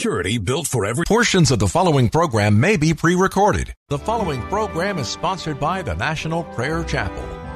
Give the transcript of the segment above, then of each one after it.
Security built for every. Portions of the following program may be pre recorded. The following program is sponsored by the National Prayer Chapel.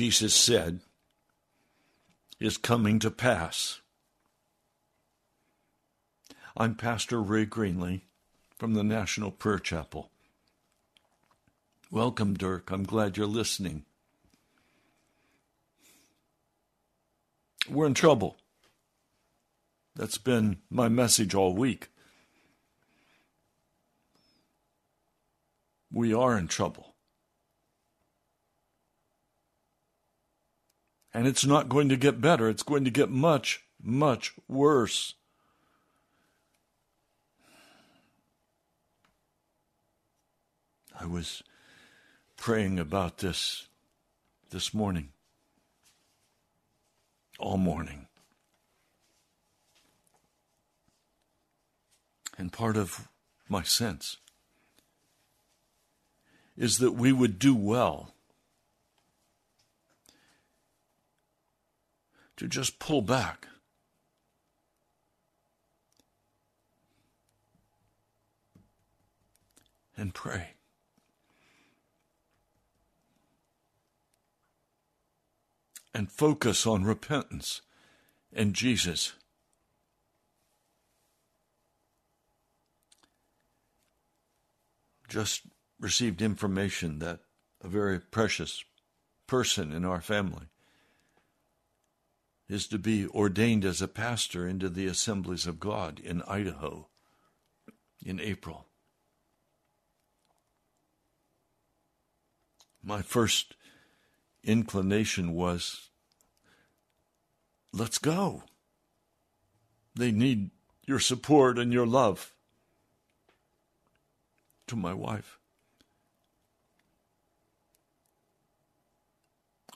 Jesus said is coming to pass. I'm Pastor Ray Greenley from the National Prayer Chapel. Welcome, Dirk. I'm glad you're listening. We're in trouble. That's been my message all week. We are in trouble. And it's not going to get better. It's going to get much, much worse. I was praying about this this morning, all morning. And part of my sense is that we would do well to just pull back. And pray. And focus on repentance and Jesus. Just received information that a very precious person in our family is to be ordained as a pastor into the assemblies of God in Idaho in April. My first inclination was let's go. They need your support and your love. To my wife.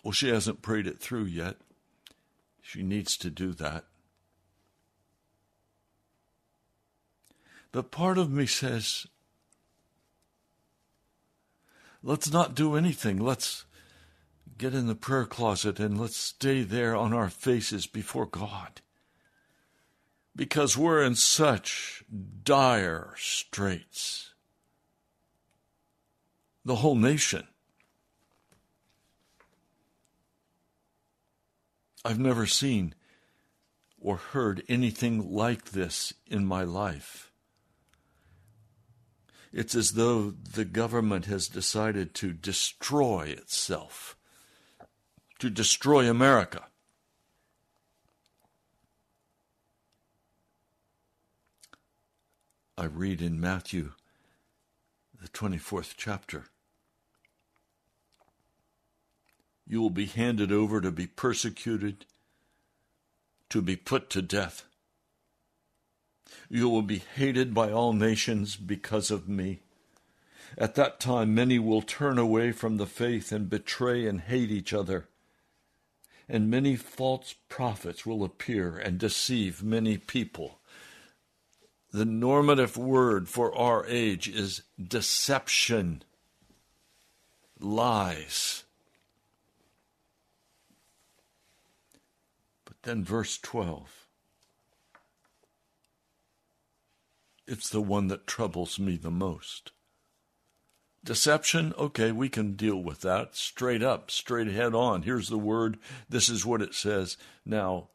Well, she hasn't prayed it through yet. She needs to do that. But part of me says, let's not do anything. Let's get in the prayer closet and let's stay there on our faces before God. Because we're in such dire straits. The whole nation. I've never seen or heard anything like this in my life. It's as though the government has decided to destroy itself, to destroy America. I read in Matthew, the 24th chapter. You will be handed over to be persecuted, to be put to death. You will be hated by all nations because of me. At that time, many will turn away from the faith and betray and hate each other. And many false prophets will appear and deceive many people. The normative word for our age is deception, lies. Then, verse 12. It's the one that troubles me the most. Deception, okay, we can deal with that straight up, straight head on. Here's the word. This is what it says. Now,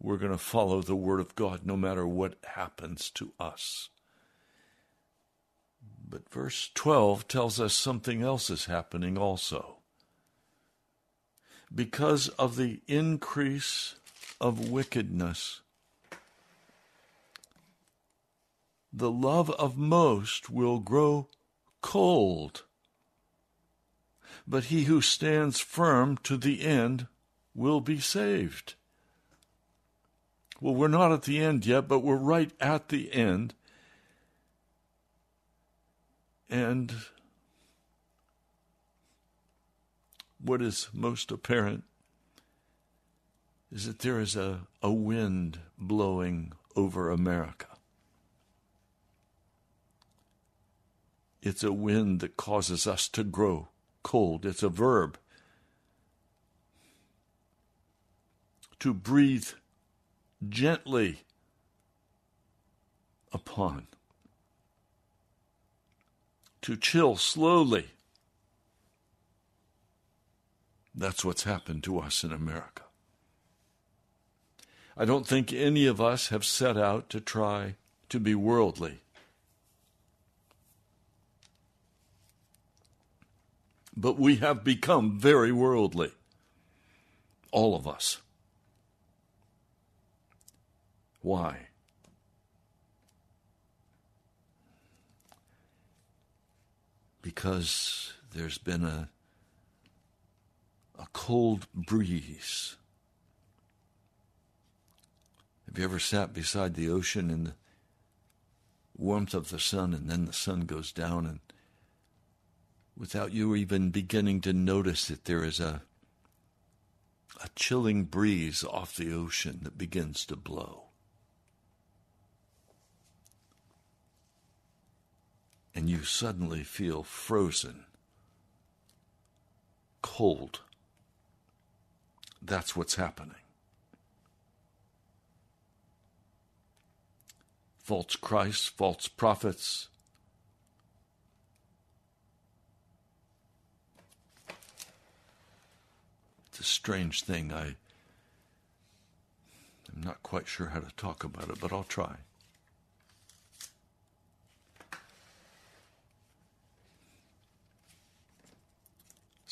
we're going to follow the word of God no matter what happens to us. But verse 12 tells us something else is happening also. Because of the increase of wickedness. The love of most will grow cold, but he who stands firm to the end will be saved. Well, we're not at the end yet, but we're right at the end. And what is most apparent is that there is a, a wind blowing over America. It's a wind that causes us to grow cold. It's a verb. To breathe gently upon. To chill slowly. That's what's happened to us in America. I don't think any of us have set out to try to be worldly. But we have become very worldly. All of us. Why? Because there's been a, a cold breeze. Have you ever sat beside the ocean in the warmth of the sun and then the sun goes down and without you even beginning to notice it, there is a a chilling breeze off the ocean that begins to blow. and you suddenly feel frozen, cold. That's what's happening. False Christs, false prophets. It's a strange thing. I, I'm not quite sure how to talk about it, but I'll try.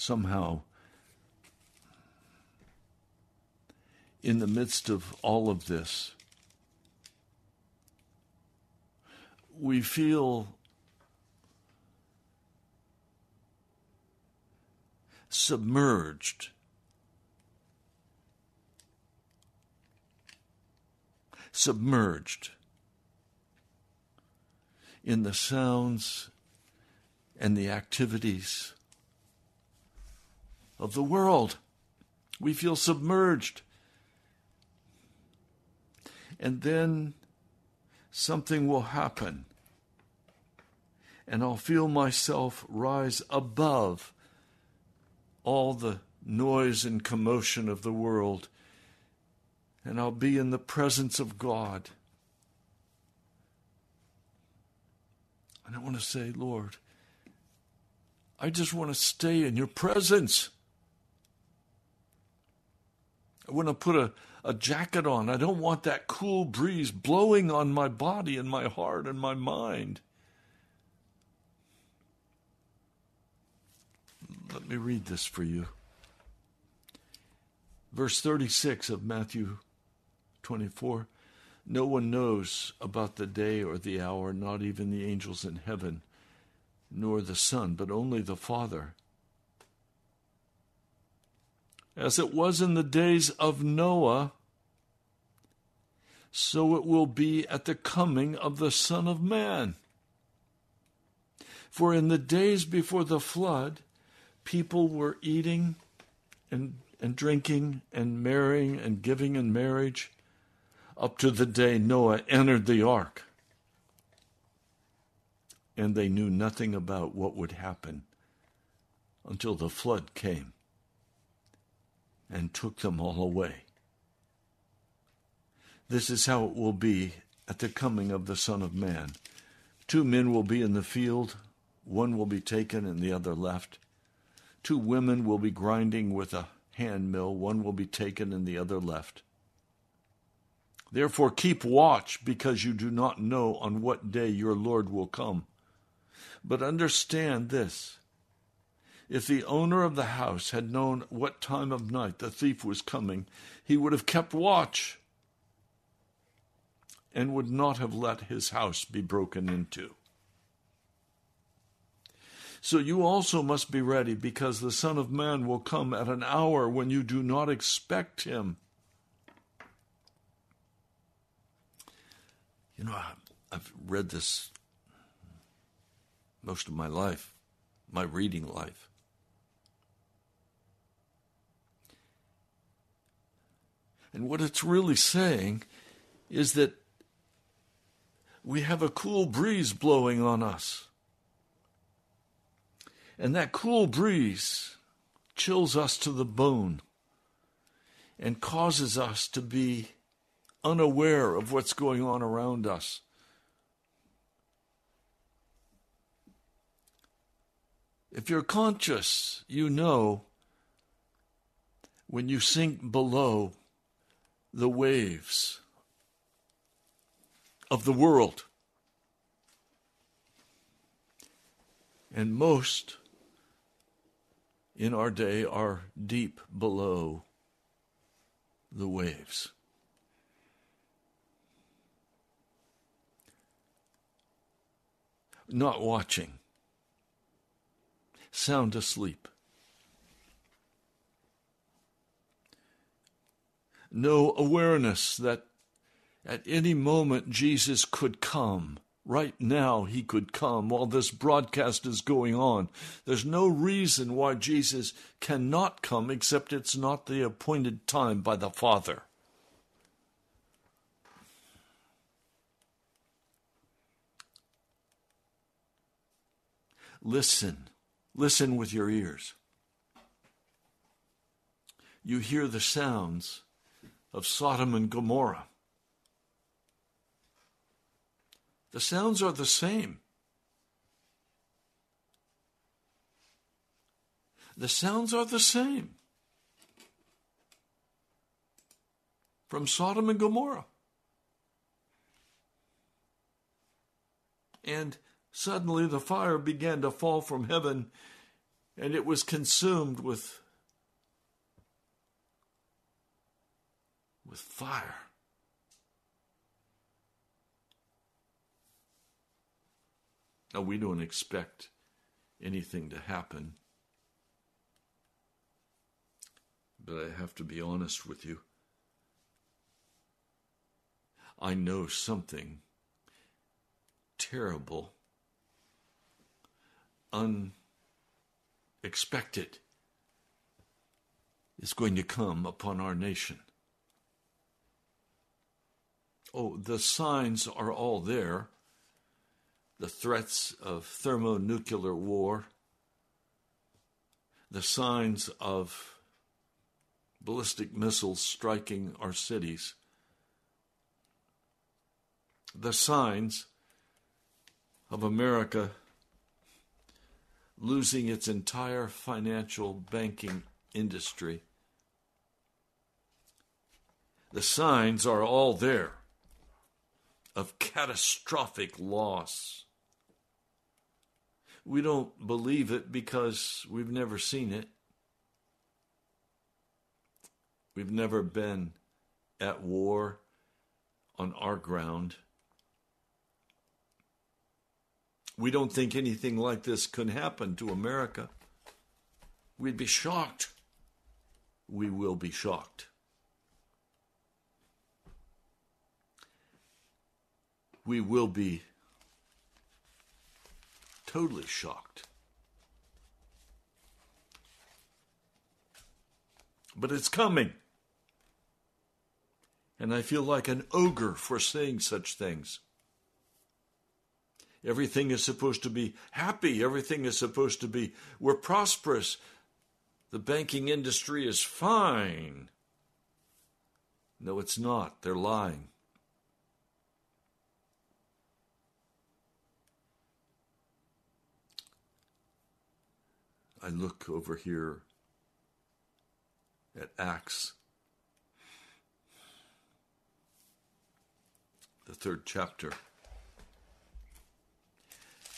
somehow, in the midst of all of this, we feel submerged. Submerged in the sounds and the activities of the world. We feel submerged. And then something will happen. And I'll feel myself rise above all the noise and commotion of the world. And I'll be in the presence of God. And I want to say, Lord, I just want to stay in your presence. I want to put a, a jacket on. I don't want that cool breeze blowing on my body and my heart and my mind. Let me read this for you. Verse 36 of Matthew 24 No one knows about the day or the hour, not even the angels in heaven, nor the Son, but only the Father as it was in the days of Noah, so it will be at the coming of the Son of Man. For in the days before the flood, people were eating and, and drinking and marrying and giving in marriage up to the day Noah entered the ark. And they knew nothing about what would happen until the flood came and took them all away. This is how it will be at the coming of the Son of Man. Two men will be in the field, one will be taken and the other left. Two women will be grinding with a hand mill, one will be taken and the other left. Therefore, keep watch, because you do not know on what day your Lord will come. But understand this if the owner of the house had known what time of night the thief was coming, he would have kept watch and would not have let his house be broken into. So you also must be ready, because the Son of Man will come at an hour when you do not expect him. You know, I've read this most of my life, my reading life. And what it's really saying is that we have a cool breeze blowing on us. And that cool breeze chills us to the bone and causes us to be unaware of what's going on around us. If you're conscious, you know when you sink below the waves of the world. And most in our day are deep below the waves. Not watching, sound asleep. No awareness that at any moment Jesus could come Right now, he could come while this broadcast is going on. There's no reason why Jesus cannot come except it's not the appointed time by the Father. Listen. Listen with your ears. You hear the sounds of Sodom and Gomorrah. The sounds are the same. The sounds are the same from Sodom and Gomorrah. And suddenly the fire began to fall from heaven, and it was consumed with, with fire. Now, we don't expect anything to happen. But I have to be honest with you. I know something terrible, unexpected is going to come upon our nation. Oh, the signs are all there. The threats of thermonuclear war, the signs of ballistic missiles striking our cities, the signs of America losing its entire financial banking industry. The signs are all there of catastrophic loss. We don't believe it because we've never seen it. We've never been at war on our ground. We don't think anything like this could happen to America. We'd be shocked. We will be shocked. We will be totally shocked. But it's coming. And I feel like an ogre for saying such things. Everything is supposed to be happy. Everything is supposed to be, we're prosperous. The banking industry is fine. No, it's not. They're lying. I look over here at Acts, the third chapter.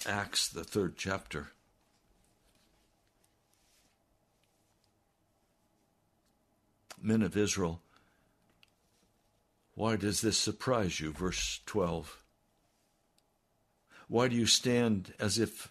Acts, the third chapter. Men of Israel, why does this surprise you? Verse 12. Why do you stand as if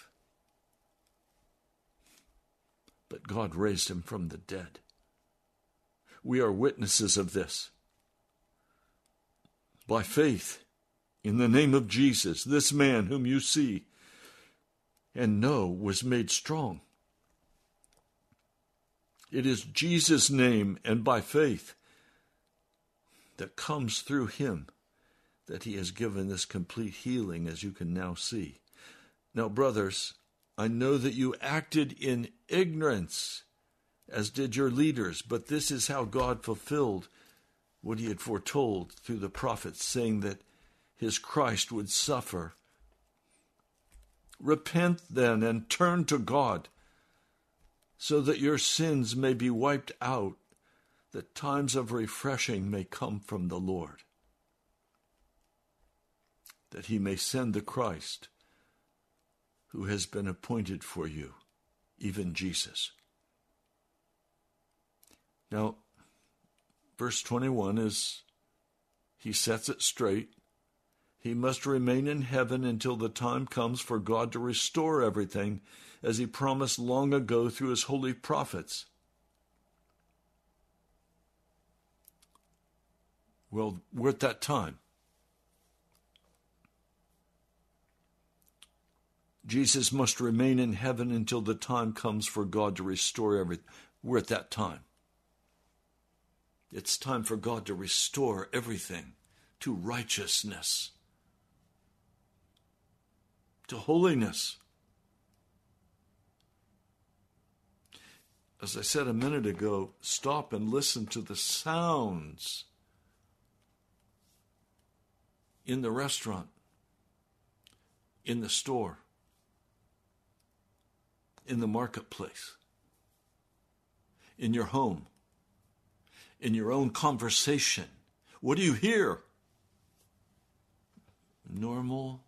but God raised him from the dead. We are witnesses of this. By faith, in the name of Jesus, this man whom you see and know was made strong. It is Jesus' name and by faith that comes through him that he has given this complete healing, as you can now see. Now, brothers, I know that you acted in ignorance, as did your leaders, but this is how God fulfilled what he had foretold through the prophets, saying that his Christ would suffer. Repent then and turn to God, so that your sins may be wiped out, that times of refreshing may come from the Lord, that he may send the Christ who has been appointed for you, even Jesus. Now, verse 21 is he sets it straight. He must remain in heaven until the time comes for God to restore everything, as he promised long ago through his holy prophets. Well, we're at that time. Jesus must remain in heaven until the time comes for God to restore everything. We're at that time. It's time for God to restore everything to righteousness, to holiness. As I said a minute ago, stop and listen to the sounds in the restaurant, in the store in the marketplace, in your home, in your own conversation. What do you hear? Normal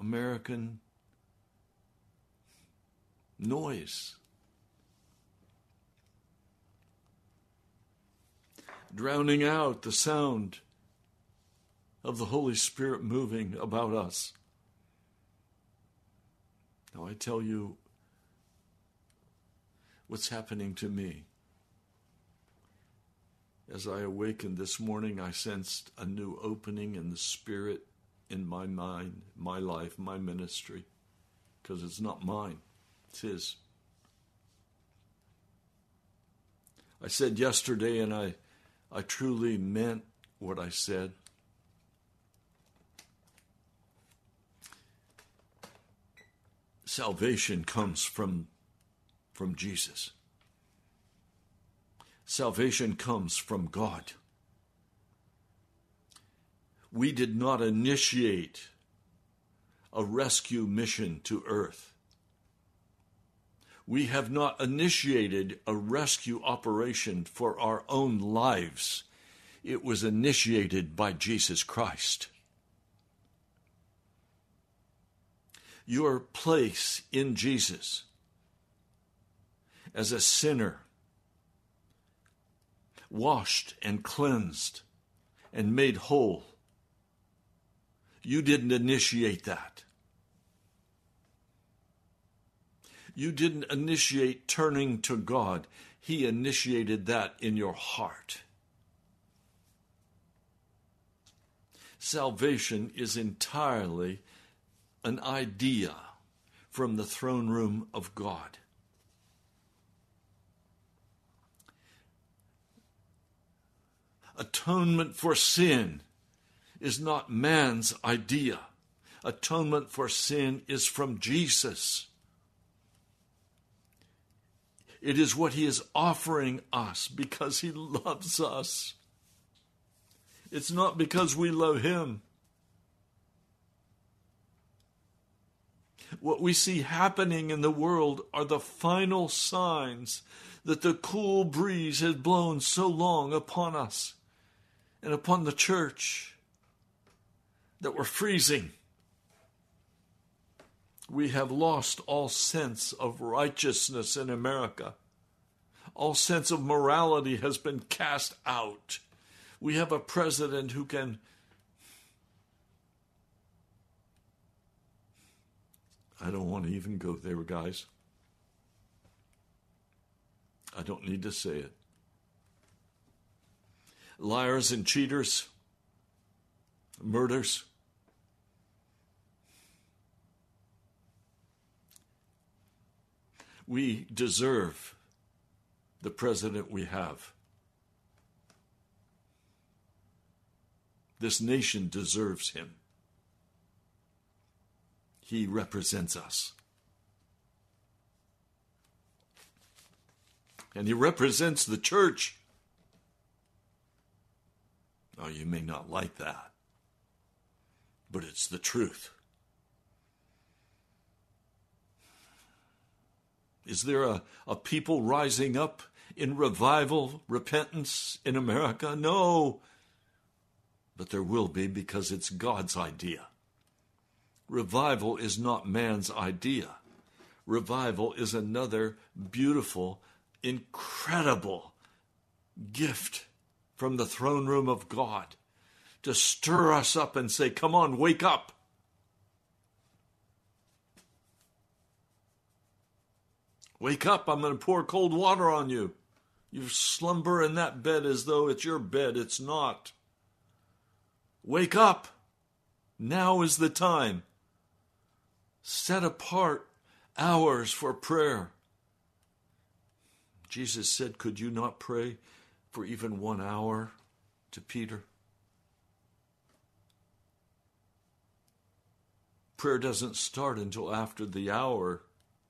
American noise. Drowning out the sound of the Holy Spirit moving about us. Now, I tell you what's happening to me. As I awakened this morning, I sensed a new opening in the Spirit in my mind, my life, my ministry, because it's not mine, it's His. I said yesterday, and I, I truly meant what I said. Salvation comes from, from Jesus. Salvation comes from God. We did not initiate a rescue mission to earth. We have not initiated a rescue operation for our own lives. It was initiated by Jesus Christ. Your place in Jesus as a sinner, washed and cleansed and made whole. You didn't initiate that. You didn't initiate turning to God. He initiated that in your heart. Salvation is entirely an idea from the throne room of God. Atonement for sin is not man's idea. Atonement for sin is from Jesus. It is what he is offering us because he loves us. It's not because we love him. What we see happening in the world are the final signs that the cool breeze has blown so long upon us and upon the church that we're freezing. We have lost all sense of righteousness in America. All sense of morality has been cast out. We have a president who can I don't want to even go there, guys. I don't need to say it. Liars and cheaters, murders. We deserve the president we have. This nation deserves him. He represents us. And he represents the church. Now, you may not like that, but it's the truth. Is there a, a people rising up in revival, repentance in America? No. But there will be because it's God's idea. Revival is not man's idea. Revival is another beautiful, incredible gift from the throne room of God to stir us up and say, Come on, wake up. Wake up, I'm going to pour cold water on you. You slumber in that bed as though it's your bed. It's not. Wake up. Now is the time. Set apart hours for prayer. Jesus said, Could you not pray for even one hour to Peter? Prayer doesn't start until after the hour,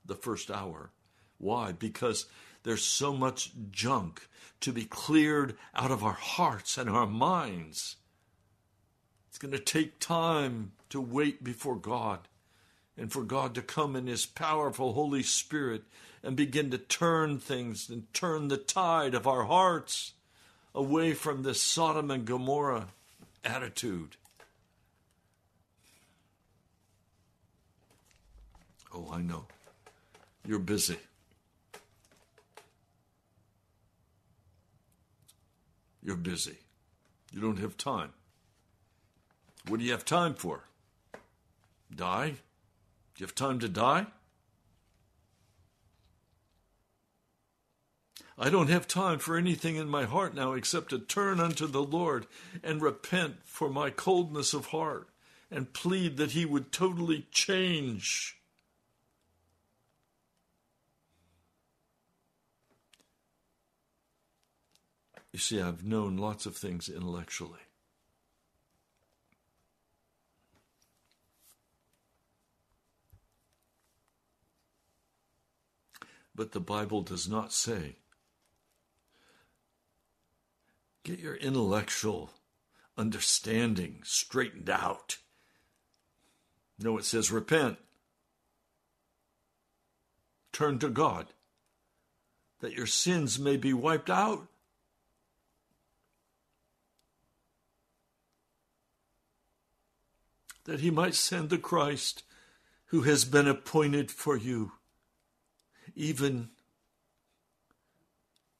the first hour. Why? Because there's so much junk to be cleared out of our hearts and our minds. It's going to take time to wait before God and for God to come in His powerful Holy Spirit and begin to turn things and turn the tide of our hearts away from this Sodom and Gomorrah attitude. Oh, I know. You're busy. You're busy. You don't have time. What do you have time for? Die? You have time to die? I don't have time for anything in my heart now except to turn unto the Lord and repent for my coldness of heart and plead that He would totally change. You see, I've known lots of things intellectually. But the Bible does not say Get your intellectual understanding straightened out. No, it says repent. Turn to God that your sins may be wiped out. That he might send the Christ who has been appointed for you, even,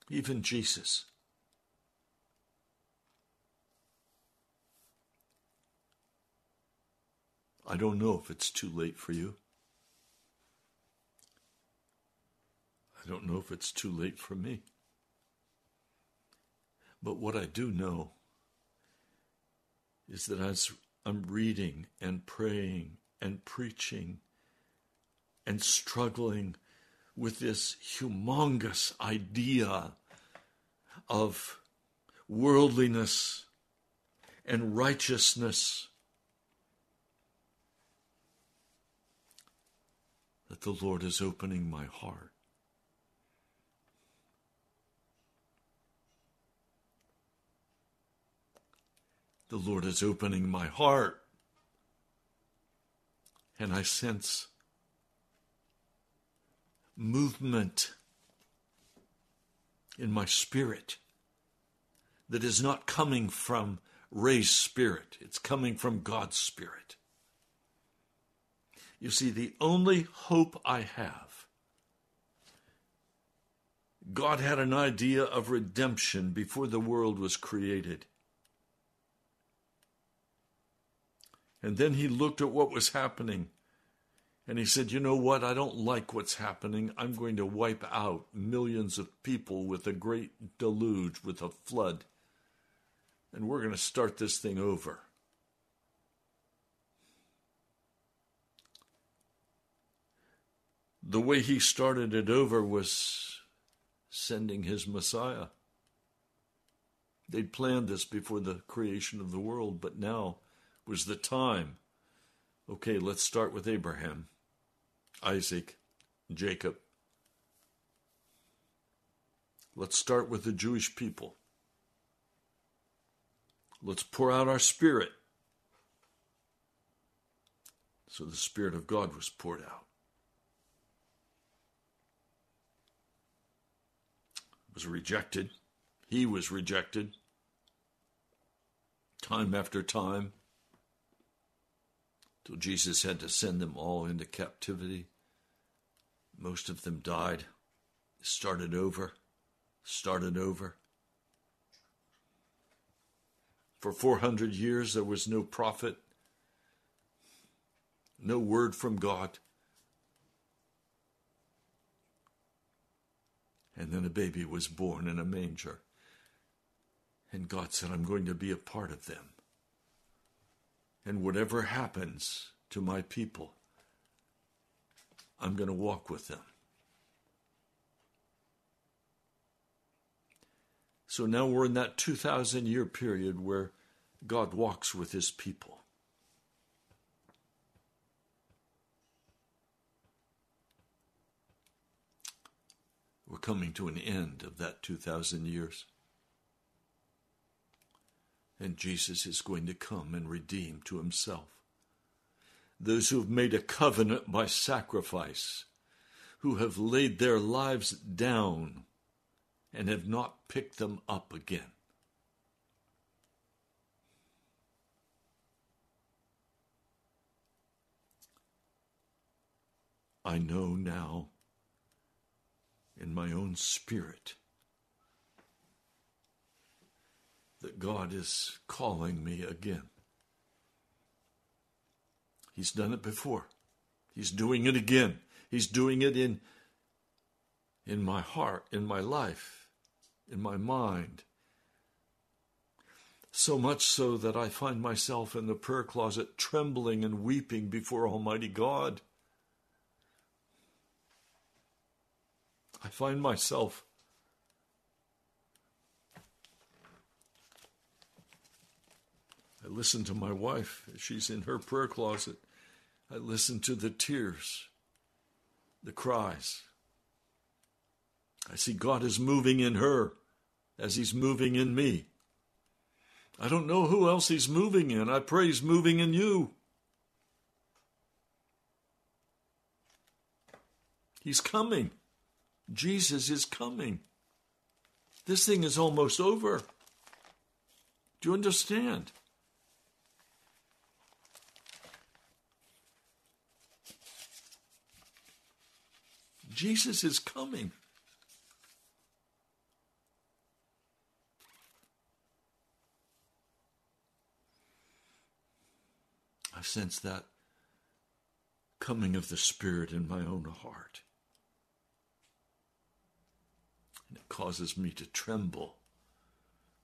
even Jesus. I don't know if it's too late for you. I don't know if it's too late for me. But what I do know is that as I'm reading and praying and preaching and struggling with this humongous idea of worldliness and righteousness that the Lord is opening my heart. The Lord is opening my heart. And I sense movement in my spirit that is not coming from Ray's spirit, it's coming from God's spirit. You see, the only hope I have, God had an idea of redemption before the world was created. And then he looked at what was happening and he said, You know what? I don't like what's happening. I'm going to wipe out millions of people with a great deluge, with a flood. And we're going to start this thing over. the way he started it over was sending his Messiah. They'd planned this before the creation of the world, but now was the time. Okay, let's start with Abraham, Isaac, Jacob. Let's start with the Jewish people. Let's pour out our spirit. So the Spirit of God was poured out. Was rejected. He was rejected. Time after time. Till Jesus had to send them all into captivity. Most of them died. Started over. Started over. For 400 years, there was no prophet, no word from God. And then a baby was born in a manger. And God said, I'm going to be a part of them. And whatever happens to my people, I'm going to walk with them. So now we're in that 2,000 year period where God walks with his people. We're coming to an end of that 2,000 years. And Jesus is going to come and redeem to himself those who have made a covenant by sacrifice, who have laid their lives down and have not picked them up again. I know now in my own spirit that God is calling me again. He's done it before. He's doing it again. He's doing it in in my heart, in my life, in my mind. So much so that I find myself in the prayer closet trembling and weeping before Almighty God. I find myself I listen to my wife. As she's in her prayer closet. I listen to the tears, the cries. I see God is moving in her as He's moving in me. I don't know who else He's moving in. I pray He's moving in you. He's coming. Jesus is coming. This thing is almost over. Do you understand? Jesus is coming. I sense that coming of the Spirit in my own heart. And it causes me to tremble,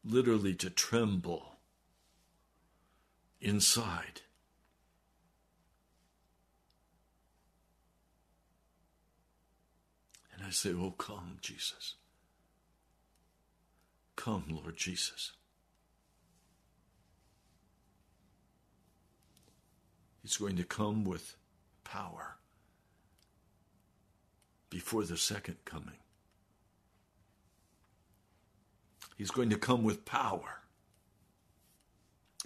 literally to tremble inside. I say, Oh, come, Jesus. Come, Lord Jesus. He's going to come with power before the second coming. He's going to come with power,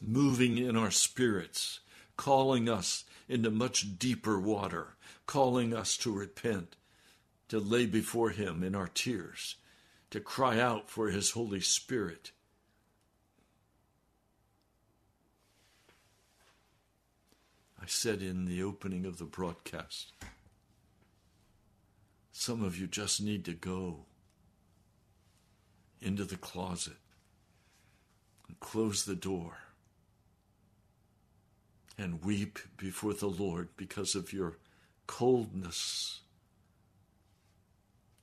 moving in our spirits, calling us into much deeper water, calling us to repent, to lay before Him in our tears, to cry out for His Holy Spirit. I said in the opening of the broadcast, some of you just need to go into the closet and close the door and weep before the Lord because of your coldness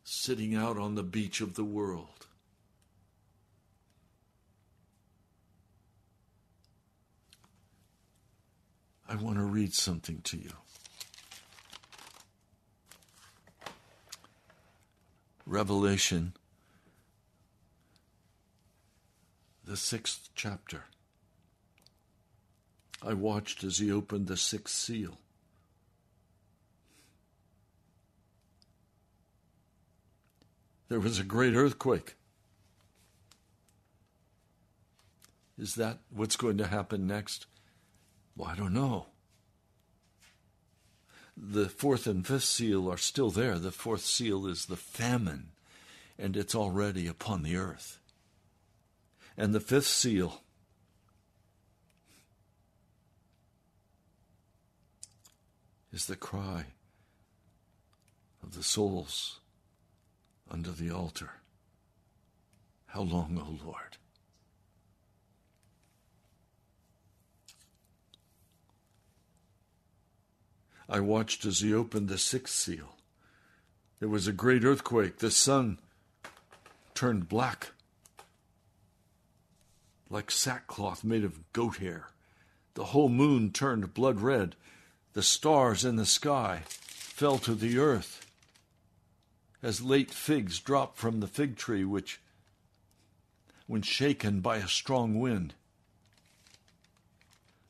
sitting out on the beach of the world. I want to read something to you. Revelation, the sixth chapter. I watched as he opened the sixth seal. There was a great earthquake. Is that what's going to happen next? Well, I don't know. The fourth and fifth seal are still there. The fourth seal is the famine, and it's already upon the earth. And the fifth seal is the cry of the souls under the altar. How long, O Lord? I watched as he opened the sixth seal. There was a great earthquake. The sun turned black, like sackcloth made of goat hair. The whole moon turned blood red. The stars in the sky fell to the earth as late figs drop from the fig tree, which, when shaken by a strong wind,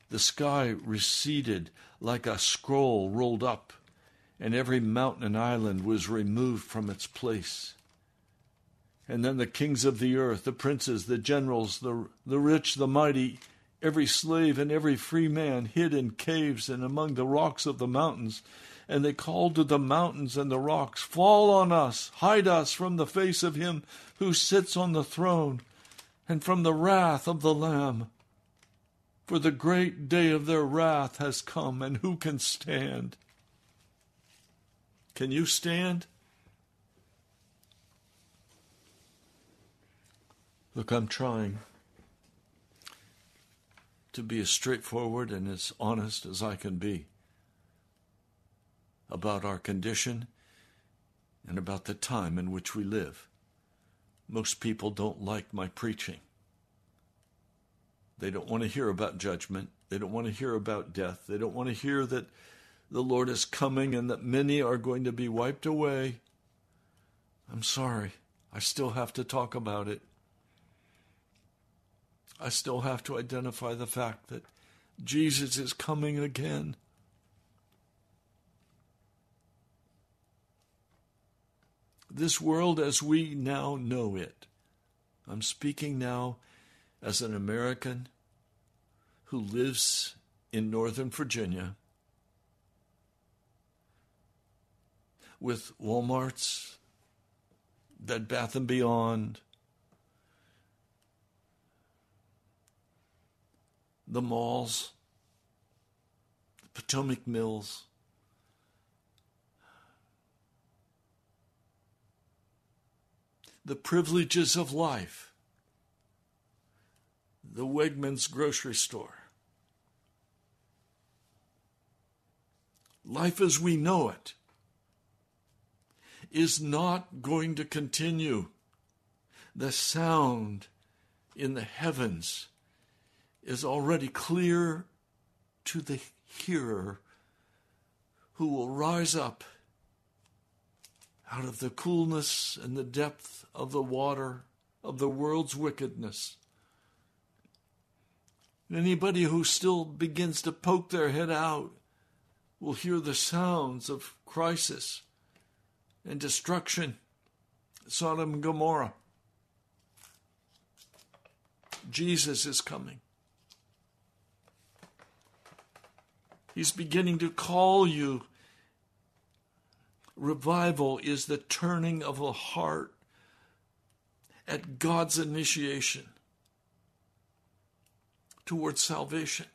the sky receded like a scroll rolled up, and every mountain and island was removed from its place. And then the kings of the earth, the princes, the generals, the, the rich, the mighty, every slave and every free man hid in caves and among the rocks of the mountains. And they called to the mountains and the rocks, Fall on us, hide us from the face of him who sits on the throne, and from the wrath of the Lamb. For the great day of their wrath has come, and who can stand? Can you stand? Look, I'm trying to be as straightforward and as honest as I can be about our condition and about the time in which we live. Most people don't like my preaching. They don't want to hear about judgment. They don't want to hear about death. They don't want to hear that the Lord is coming and that many are going to be wiped away. I'm sorry. I still have to talk about it. I still have to identify the fact that Jesus is coming again. This world as we now know it, I'm speaking now as an American who lives in Northern Virginia with Walmarts, Bed Bath and Beyond, the malls, the Potomac Mills, the privileges of life the Wegmans grocery store. Life as we know it is not going to continue. The sound in the heavens is already clear to the hearer who will rise up out of the coolness and the depth of the water of the world's wickedness Anybody who still begins to poke their head out will hear the sounds of crisis and destruction. Sodom and Gomorrah. Jesus is coming. He's beginning to call you. Revival is the turning of a heart at God's initiation towards salvation.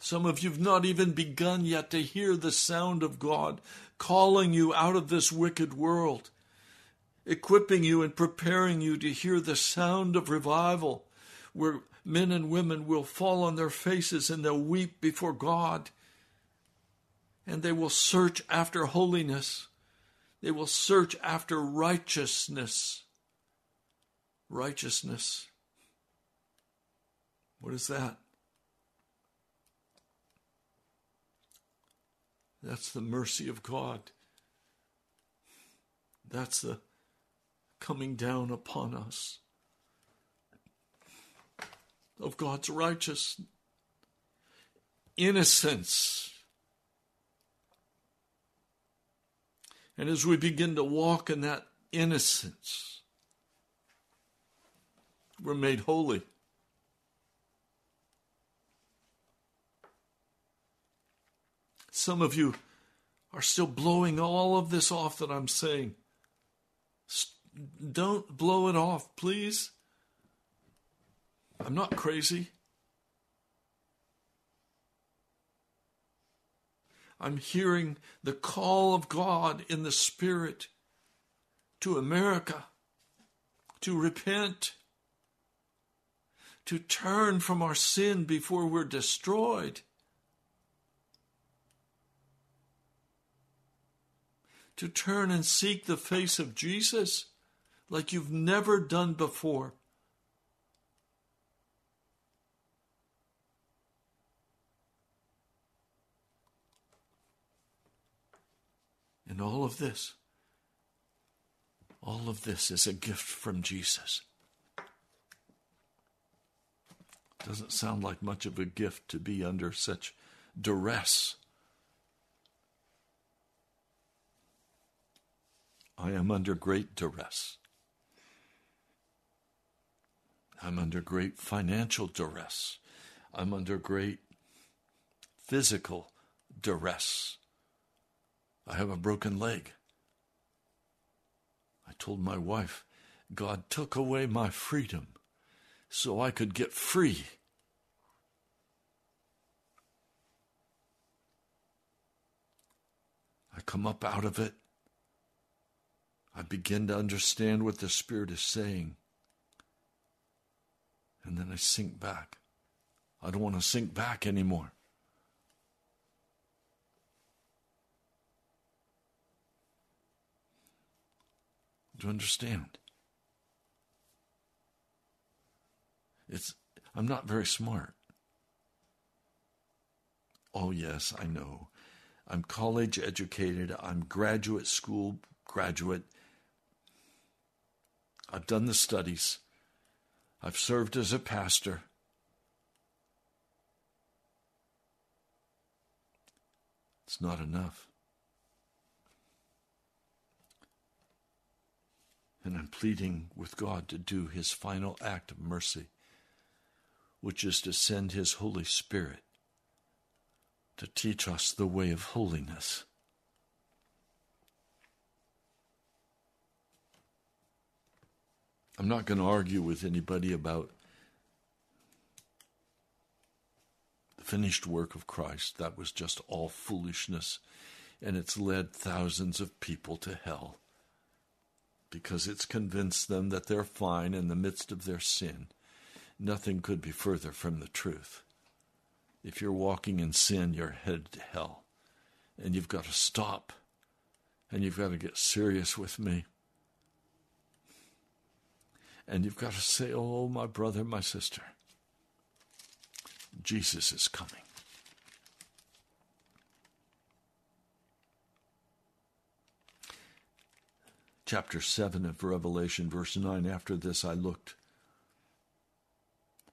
Some of you have not even begun yet to hear the sound of God calling you out of this wicked world, equipping you and preparing you to hear the sound of revival, where men and women will fall on their faces and they'll weep before God. And they will search after holiness. They will search after righteousness. Righteousness. What is that? That's the mercy of God. That's the coming down upon us of God's righteous innocence. And as we begin to walk in that innocence, we're made holy. Some of you are still blowing all of this off that I'm saying. Don't blow it off, please. I'm not crazy. I'm hearing the call of God in the Spirit to America to repent, to turn from our sin before we're destroyed. To turn and seek the face of Jesus like you've never done before. And all of this, all of this is a gift from Jesus. Doesn't sound like much of a gift to be under such duress. I am under great duress. I'm under great financial duress. I'm under great physical duress. I have a broken leg. I told my wife, God took away my freedom so I could get free. I come up out of it. I begin to understand what the Spirit is saying. And then I sink back. I don't want to sink back anymore. You understand? It's I'm not very smart. Oh yes, I know. I'm college educated. I'm graduate school graduate. I've done the studies. I've served as a pastor. It's not enough. And I'm pleading with God to do his final act of mercy, which is to send his Holy Spirit to teach us the way of holiness. I'm not going to argue with anybody about the finished work of Christ. That was just all foolishness, and it's led thousands of people to hell because it's convinced them that they're fine in the midst of their sin. Nothing could be further from the truth. If you're walking in sin, you're headed to hell. And you've got to stop. And you've got to get serious with me. And you've got to say, Oh, my brother, my sister, Jesus is coming. Chapter 7 of Revelation, verse 9. After this I looked,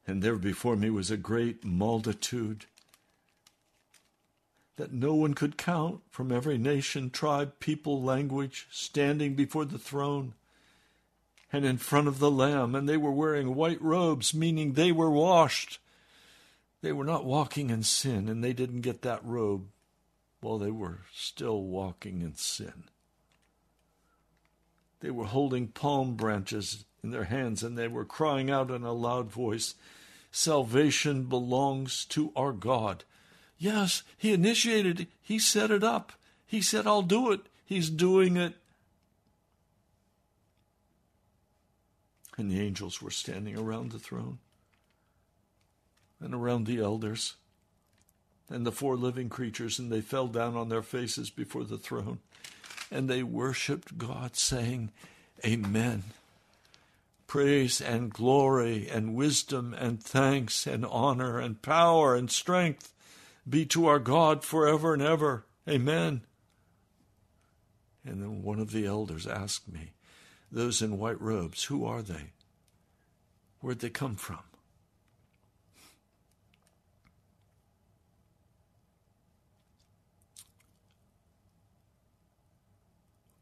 and there before me was a great multitude that no one could count from every nation, tribe, people, language, standing before the throne and in front of the Lamb, and they were wearing white robes, meaning they were washed. They were not walking in sin, and they didn't get that robe while they were still walking in sin. They were holding palm branches in their hands and they were crying out in a loud voice, Salvation belongs to our God. Yes, He initiated it. He set it up. He said, I'll do it. He's doing it. And the angels were standing around the throne and around the elders and the four living creatures, and they fell down on their faces before the throne and they worshiped God, saying, Amen. Praise and glory and wisdom and thanks and honor and power and strength be to our God forever and ever. Amen. And then one of the elders asked me, Those in white robes, who are they? Where'd they come from?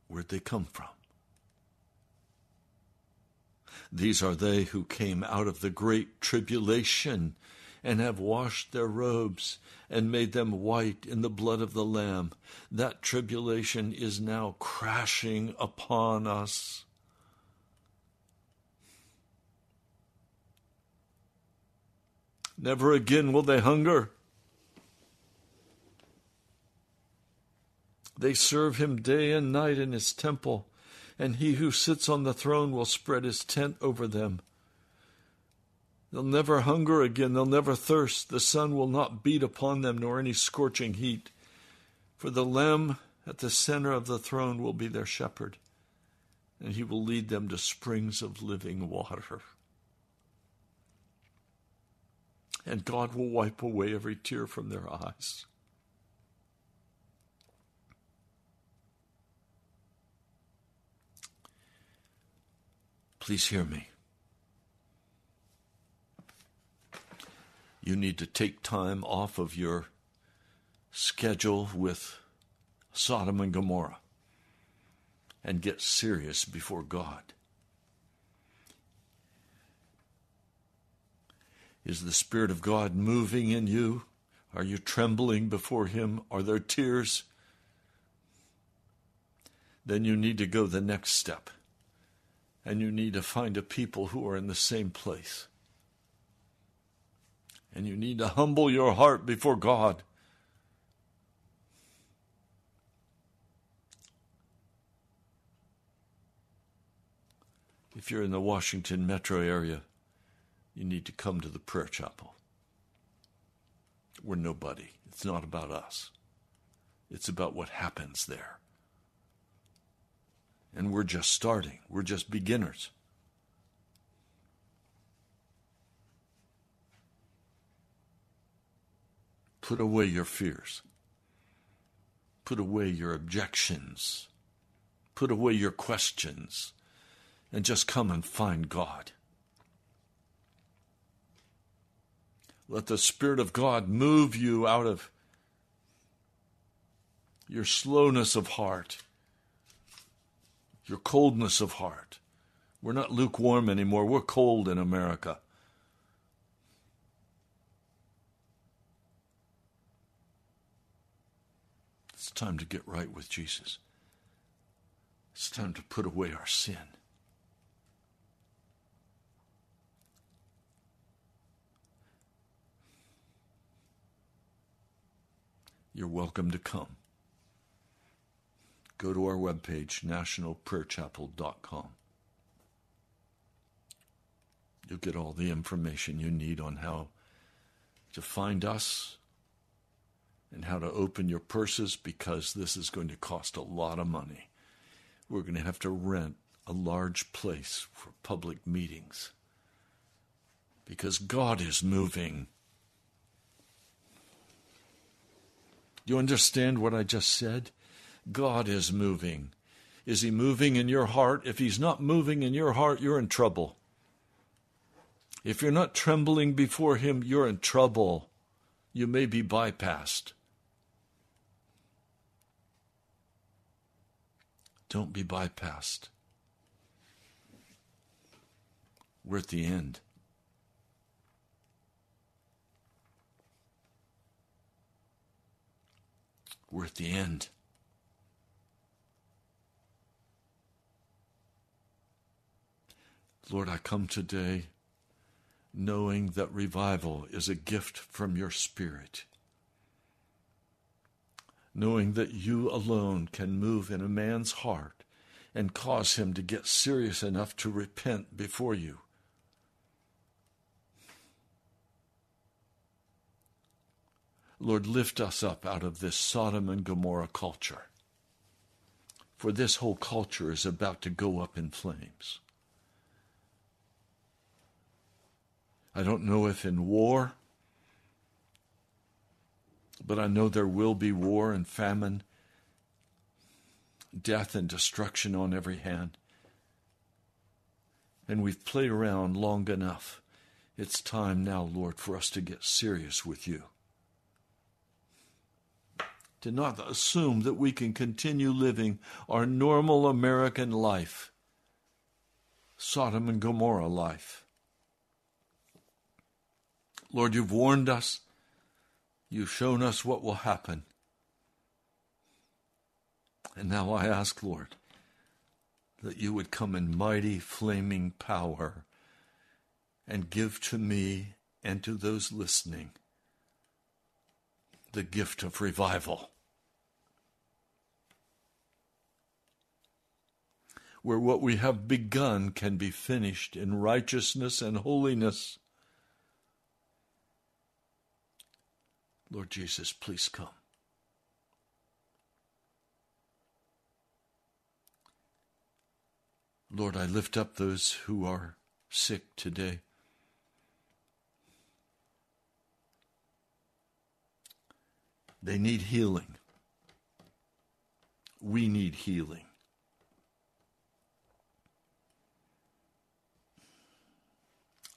Where'd they come from? These are they who came out of the great tribulation and have washed their robes and made them white in the blood of the Lamb. That tribulation is now crashing upon us. Never again will they hunger. They serve him day and night in his temple, and he who sits on the throne will spread his tent over them. They'll never hunger again, they'll never thirst. The sun will not beat upon them, nor any scorching heat. For the Lamb at the center of the throne will be their shepherd, and he will lead them to springs of living water. And God will wipe away every tear from their eyes. Please hear me. You need to take time off of your schedule with Sodom and Gomorrah and get serious before God. Is the Spirit of God moving in you? Are you trembling before Him? Are there tears? Then you need to go the next step and you need to find a people who are in the same place. And you need to humble your heart before God. If you're in the Washington metro area, you need to come to the prayer chapel. We're nobody. It's not about us, it's about what happens there and we're just starting. We're just beginners. Put away your fears. Put away your objections. Put away your questions. And just come and find God. Let the Spirit of God move you out of your slowness of heart your coldness of heart. We're not lukewarm anymore. We're cold in America. It's time to get right with Jesus. It's time to put away our sin. You're welcome to come go to our webpage, nationalprayerchapel.com. You'll get all the information you need on how to find us and how to open your purses because this is going to cost a lot of money. We're going to have to rent a large place for public meetings because God is moving. You understand what I just said? God is moving. Is He moving in your heart? If He's not moving in your heart, you're in trouble. If you're not trembling before Him, you're in trouble. You may be bypassed. Don't be bypassed. We're at the end. We're at the end. Lord, I come today knowing that revival is a gift from your Spirit, knowing that you alone can move in a man's heart and cause him to get serious enough to repent before you. Lord, lift us up out of this Sodom and Gomorrah culture. For this whole culture is about to go up in flames. I don't know if in war, but I know there will be war and famine, death and destruction on every hand. And we've played around long enough. It's time now, Lord, for us to get serious with you. to not assume that we can continue living our normal American life, Sodom and Gomorrah life. Lord, you've warned us. You've shown us what will happen. And now I ask, Lord, that you would come in mighty, flaming power and give to me and to those listening the gift of revival. Where what we have begun can be finished in righteousness and holiness. Lord Jesus, please come. Lord, I lift up those who are sick today. They need healing. We need healing.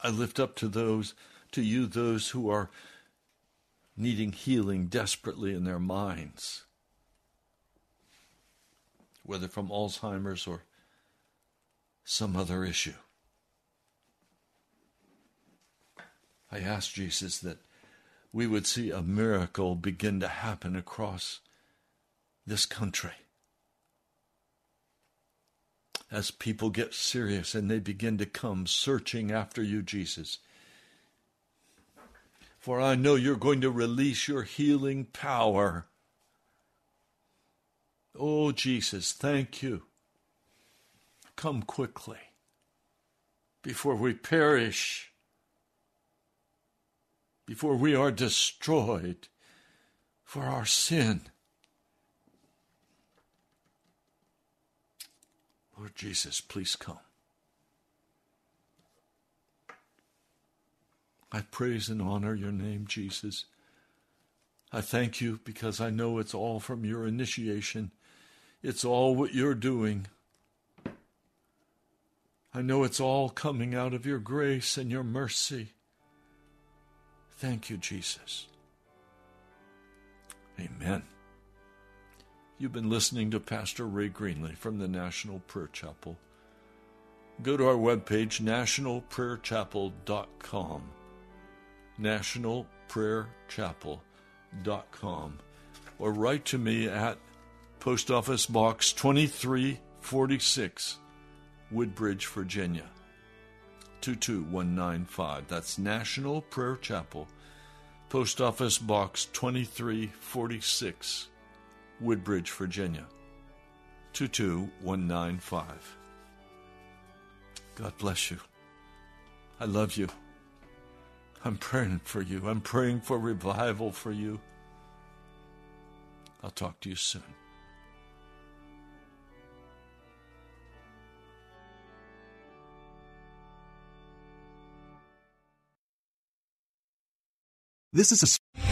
I lift up to those to you those who are needing healing desperately in their minds, whether from Alzheimer's or some other issue. I ask Jesus that we would see a miracle begin to happen across this country. As people get serious and they begin to come searching after you, Jesus. For I know you're going to release your healing power. Oh, Jesus, thank you. Come quickly before we perish before we are destroyed for our sin. Lord Jesus, please come. I praise and honor your name, Jesus. I thank you because I know it's all from your initiation. It's all what you're doing. I know it's all coming out of your grace and your mercy. Thank you, Jesus. Amen. You've been listening to Pastor Ray Greenley from the National Prayer Chapel. Go to our webpage, nationalprayerchapel.com. Nationalprayerchapel.com. Or write to me at Post Office Box 2346, Woodbridge, Virginia 22195. That's National Prayer Chapel, Post Office Box 2346, Woodbridge, Virginia 22195. God bless you. I love you. I'm praying for you. I'm praying for revival for you. I'll talk to you soon. This is a